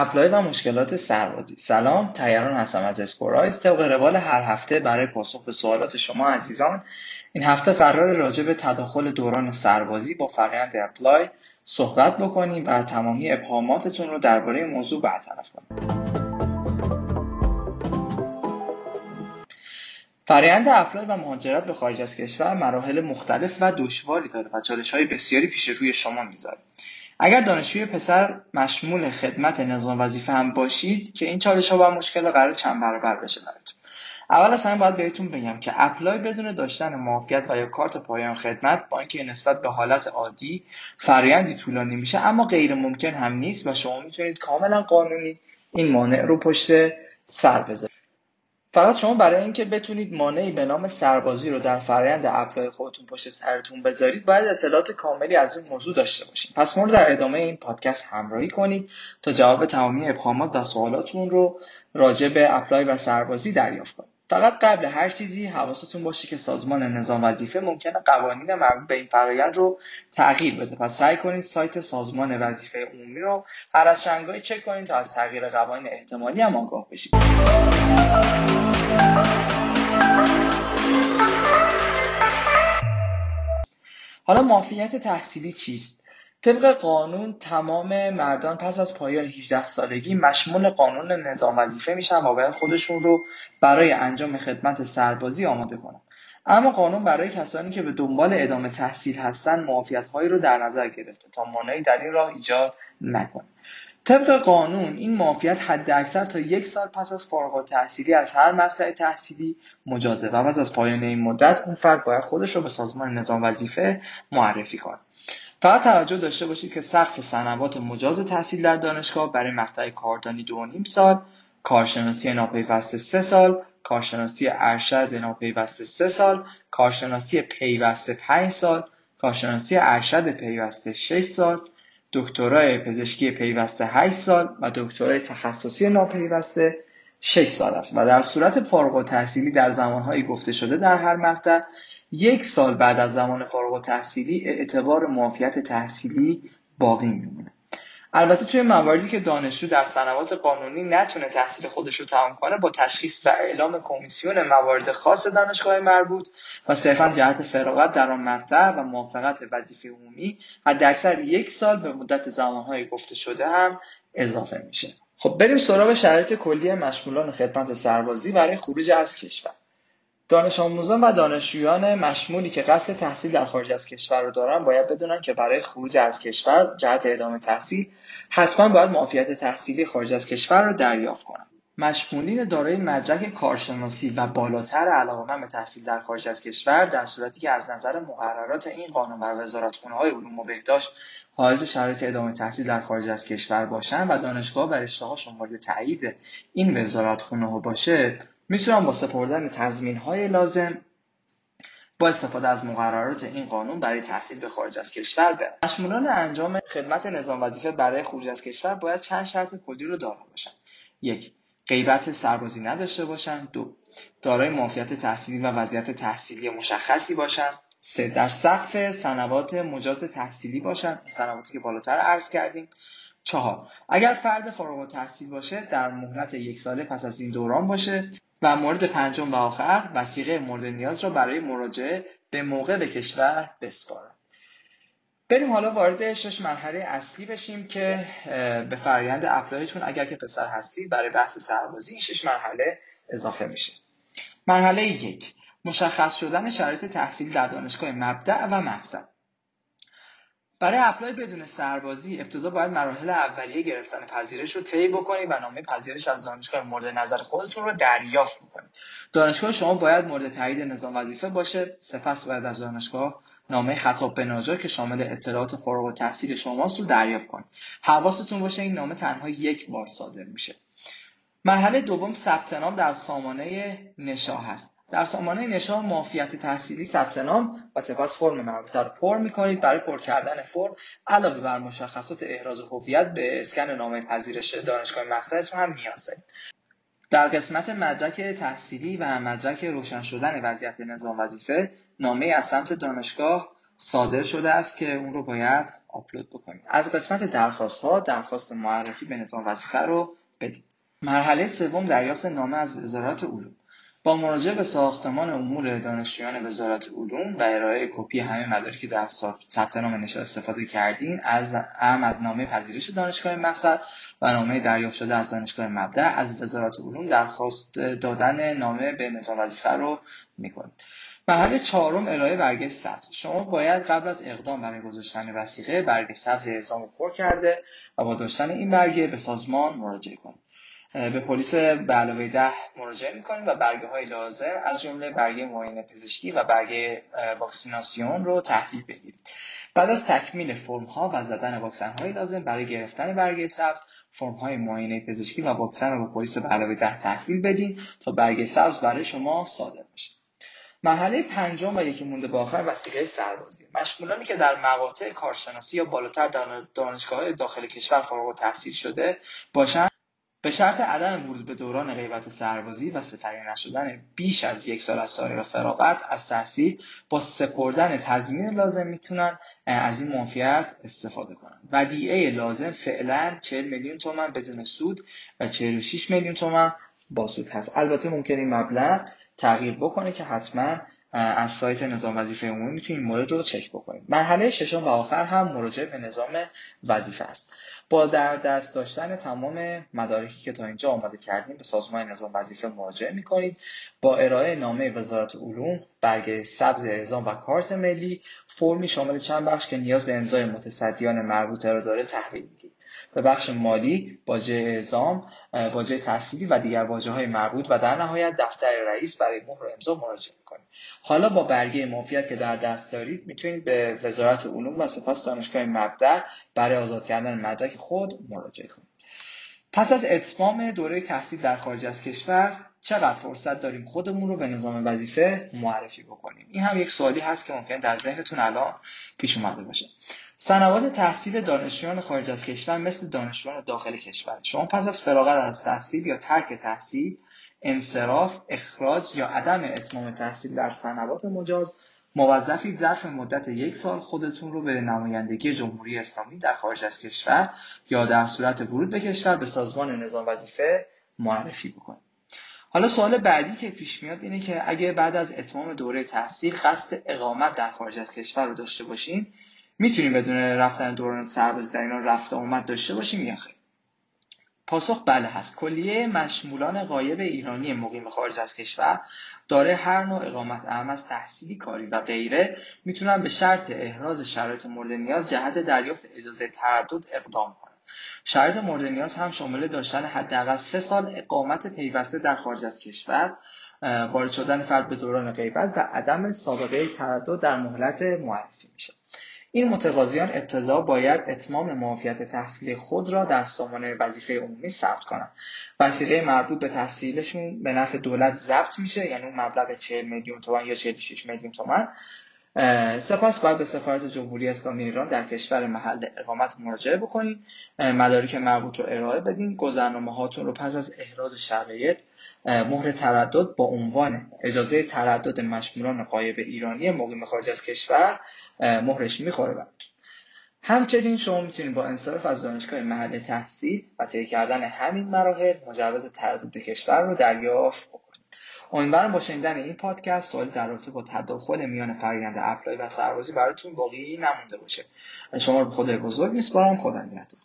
apply و مشکلات سربازی. سلام تیران هستم از اسکورایز. طبق روال هر هفته برای پاسخ به سوالات شما عزیزان این هفته قرار راجع به تداخل دوران سربازی با فرآیند apply صحبت بکنیم و تمامی ابهاماتتون رو درباره موضوع برطرف کنیم. فرآیند apply و مهاجرت به خارج از کشور مراحل مختلف و دشواری داره و چالش های بسیاری پیش روی شما می‌ذاره. اگر دانشجوی پسر مشمول خدمت نظام وظیفه هم باشید که این چالش ها و مشکل قرار چند برابر بشه براتون. اول از همه باید بهتون بگم که apply بدون داشتن معافیت و یا کارت پایان خدمت با اینکه نسبت به حالت عادی فرایندی طولانی میشه اما غیر ممکن هم نیست و شما می‌تونید کاملا قانونی این مانع رو پشت سر بذارید. فقط شما برای اینکه بتونید مانعی به نام سربازی رو در فرایند apply خودتون پشت سرتون بذارید باید اطلاعات کاملی از این موضوع داشته باشید پس ما رو در ادامه این پادکست همراهی کنید تا جواب تمامی ابهامات و سوالاتون رو راجع به اپلای و سربازی دریافت کنید. فقط قبل هر چیزی حواستون باشه که سازمان نظام وظیفه ممکنه قوانین مربوط به این فرایند رو تغییر بده. پس سعی کنید سایت سازمان وظیفه عمومی رو هر از چک کنید تا از تغییر قوانین احتمالی هم آگاه بشید. حالا مافیت تحصیلی چیست؟ طبق قانون تمام مردان پس از پایان 18 سالگی مشمول قانون نظام وظیفه میشن و باید خودشون رو برای انجام خدمت سربازی آماده کنن. اما قانون برای کسانی که به دنبال ادامه تحصیل هستن معافیت هایی رو در نظر گرفته تا مانعی در این راه ایجاد نکنه. طبق قانون این معافیت حد اکثر تا یک سال پس از فارغ تحصیلی از هر مقطع تحصیلی مجازه و پس از پایان این مدت اون فرد باید خودش رو به سازمان نظام وظیفه معرفی کنه. فقط توجه داشته باشید که سقف سنوات مجاز تحصیل در دانشگاه برای مقطع کاردانی دو نیم سال کارشناسی ناپیوسته سه سال کارشناسی ارشد ناپیوسته سه سال کارشناسی پیوسته پنج سال کارشناسی ارشد پیوسته 6 سال دکترای پزشکی پیوسته 8 سال و دکترای تخصصی ناپیوسته 6 سال است. و در صورت فارغ التحصیلی در زمانهایی گفته شده در هر مقطع یک سال بعد از زمان فارغ تحصیلی اعتبار معافیت تحصیلی باقی میمونه. البته توی مواردی که دانشجو در سنوات قانونی نتونه تحصیل خودش رو تمام کنه با تشخیص و اعلام کمیسیون موارد خاص دانشگاه مربوط و صرفا جهت فراغت در آن مقطع و موافقت وظیفه عمومی حداکثر یک سال به مدت زمانهای گفته شده هم اضافه میشه. خب بریم سراغ شرایط کلی مشمولان خدمت سربازی برای خروج از کشور. دانش آموزان و دانشجویان مشمولی که قصد تحصیل در خارج از کشور رو دارن باید بدونن که برای خروج از کشور جهت ادامه تحصیل حتما باید معافیت تحصیلی خارج از کشور رو دریافت کنن. مشمولین دارای مدرک کارشناسی و بالاتر علاقمند به تحصیل در خارج از کشور در صورتی که از نظر مقررات این قانون و وزارتخونه های علوم و بهداشت حائز شرایط ادامه تحصیل در خارج از کشور باشن و دانشگاه بر اشتهاشون مورد تایید این وزارتخونه ها باشه می‌تونن با سپردن تضمین های لازم با استفاده از مقررات این قانون برای تحصیل به خارج از کشور برن مشمولان انجام خدمت نظام وظیفه برای خروج از کشور باید چند شرط کلی رو دارا باشن. یک غیبت سربازی نداشته باشن. دو دارای معافیت تحصیلی و وضعیت تحصیلی مشخصی باشن. سه در سقف سنوات مجاز تحصیلی باشن. سنواتی که بالاتر عرض کردیم. چهار اگر فرد فارغ التحصیل باشه در مهلت یک ساله پس از این دوران باشه. و مورد پنجم و آخر وثیقه مورد نیاز را برای مراجعه به موقع به کشور بسپارم بریم حالا وارد شش مرحله اصلی بشیم که به فرایند apply تون اگر که پسر هستید برای بحث سربازی این شش مرحله اضافه میشه. مرحله یک مشخص شدن شرایط تحصیل در دانشگاه مبدع و مقصد برای اپلای بدون سربازی ابتدا باید مراحل اولیه گرفتن پذیرش رو طی بکنید و نامه پذیرش از دانشگاه مورد نظر خودتون رو دریافت بکنید دانشگاه شما باید مورد تایید نظام وظیفه باشه سپس باید از دانشگاه نامه خطاب به ناجا که شامل اطلاعات فارغ التحصیل شماست رو دریافت کنید حواستون باشه این نامه تنها یک بار صادر میشه. مرحله دوم ثبت نام در سامانه نشاه هست در سامانه نشان معافیت تحصیلی ثبت نام و سپس فرم مربوطه رو پر می‌کنید برای پر کردن فرم علاوه بر مشخصات احراز هویت به اسکن نامه پذیرش دانشگاه مقصدتون هم نیاز دارید. در قسمت مدرک تحصیلی و مدرک روشن شدن وضعیت نظام وظیفه نامه از سمت دانشگاه صادر شده است که اون رو باید آپلود بکنید. از قسمت درخواست ها درخواست معرفی به نظام وظیفه رو بدید. مرحله سوم دریافت نامه از وزارت علوم. با مراجعه به ساختمان امور دانشجویان وزارت علوم و ارائه کپی همه مدارکی در ثبت نام نشان استفاده کردین از ام از نامه پذیرش دانشگاه مقصد و نامه دریافت شده از دانشگاه مبدع از وزارت علوم درخواست دادن نامه به نظام وظیفه رو می‌کنید مرحله چهارم ارائه برگه سبز شما باید قبل از اقدام برای گذاشتن وسیقه برگه سبز اعزام پر کرده و با داشتن این برگه به سازمان مراجعه کنید. به پلیس به علاوه ده مراجعه می‌کنید و برگه های لازم از جمله برگه معاینه پزشکی و برگه واکسیناسیون رو تحویل بگیرید بعد از تکمیل فرم ها و زدن واکسن های لازم برای گرفتن برگه سبز فرم های معاینه پزشکی و واکسن رو به پلیس به علاوه ده تحویل بدین تا برگه سبز برای شما صادر بشه. مرحله پنجم و یکی مونده به آخر وسیله سربازی. مشمولانی که در مقاطع کارشناسی یا بالاتر دانشگاه داخل کشور فارغ التحصیل شده باشند به شرط عدم ورود به دوران غیبت سربازی و سپری نشدن بیش از یک سال از سایر فراغت از تحصیل با سپردن تضمین لازم می‌تونن از این معافیت استفاده کنن. ودیعه لازم فعلا 40 میلیون تومن بدون سود و 46 میلیون تومن با سود هست. البته ممکنه این مبلغ تغییر بکنه که حتما از سایت نظام وظیفه عمومی می‌تونید مورد رو چک بکنید مرحله ششم و آخر هم مراجعه به نظام وظیفه است. با در دست داشتن تمام مدارکی که تا اینجا آماده کردیم به سازمان نظام وظیفه مراجعه می‌کنید. با ارائه نامه وزارت علوم برگه سبز اعزام و کارت ملی فرمی شامل چند بخش که نیاز به امضای متصدیان مربوطه را داره تحویل می‌دید به بخش مالی باجه اعزام باجه تحصیلی و دیگر واجه های مربوط و در نهایت دفتر رئیس برای مهر امضا مراجعه کنید حالا با برگه معافیت که در دست دارید می‌تونید به وزارت علوم و سپاس دانشگاه مبدع برای آزاد کردن مدرک خود مراجعه کنید. پس از اتمام دوره تحصیل در خارج از کشور چقدر فرصت داریم خودمون رو به نظام وظیفه معرفی بکنیم؟ این هم یک سوالی هست که ممکن در ذهنتون الان پیش اومده باشه. سنوات تحصیل دانشجویان خارج از کشور مثل دانشجویان داخل کشور. شما پس از فراغت از تحصیل یا ترک تحصیل انصراف اخراج یا عدم اتمام تحصیل در سنوات مجاز موظفی ظرف مدت یک سال خودتون رو به نمایندگی جمهوری اسلامی در خارج از کشور یا در صورت ورود به کشور به سازمان نظام وظیفه معرفی بکنید. حالا سوال بعدی که پیش میاد اینه که اگه بعد از اتمام دوره تحصیل قصد اقامت در خارج از کشور رو داشته باشین می‌تونیم بدون رفتن دوران سربازی در اینا رفت آمد داشته باشیم یا خیر پاسخ بله هست. کلیه مشمولان قایب ایرانی مقیم خارج از کشور داره هر نوع اقامت اهم از تحصیلی کاری و غیره می‌تونن به شرط احراز شرایط مورد نیاز جهت دریافت اجازه تردد اقدام کنن. شرایط مورد نیاز هم شامل داشتن حداقل سه سال اقامت پیوسته در خارج از کشور وارد شدن فرد به دوران غیبت و عدم سابقه تردد در مهلت معرفی میشه این متقاضیان ابتدا باید اتمام معافیت تحصیلی خود را در سامانه وظیفه عمومی ثبت کنند. وسیله مربوط به تحصیلشون به نفع دولت ضبط میشه یعنی اون مبلغ 40 میلیون تومان یا 46 میلیون تومان. سپس باید به سفارت جمهوری اسلامی ایران در کشور محل اقامت مراجعه بکنید. مدارک مربوط رو ارائه بدین. گذرنامه هاتون رو پس از احراز شرایط مهر تردد با عنوان اجازه تردد مشمولان قایب ایرانی مقیم خارج از کشور مهرش می‌خوره براتون همچنین شما می‌تونید با انصراف از دانشگاه محل تحصیل و طی کردن همین مراحل مجوز تردد به کشور رو دریافت بکنید. امیدوارم با شنیدن این پادکست سوالی در رابطه با تداخل میان فرآیند اپلای و سربازی براتون باقی نمونده باشه. شما رو به خدای بزرگ میسپارم. خدا نگهدار.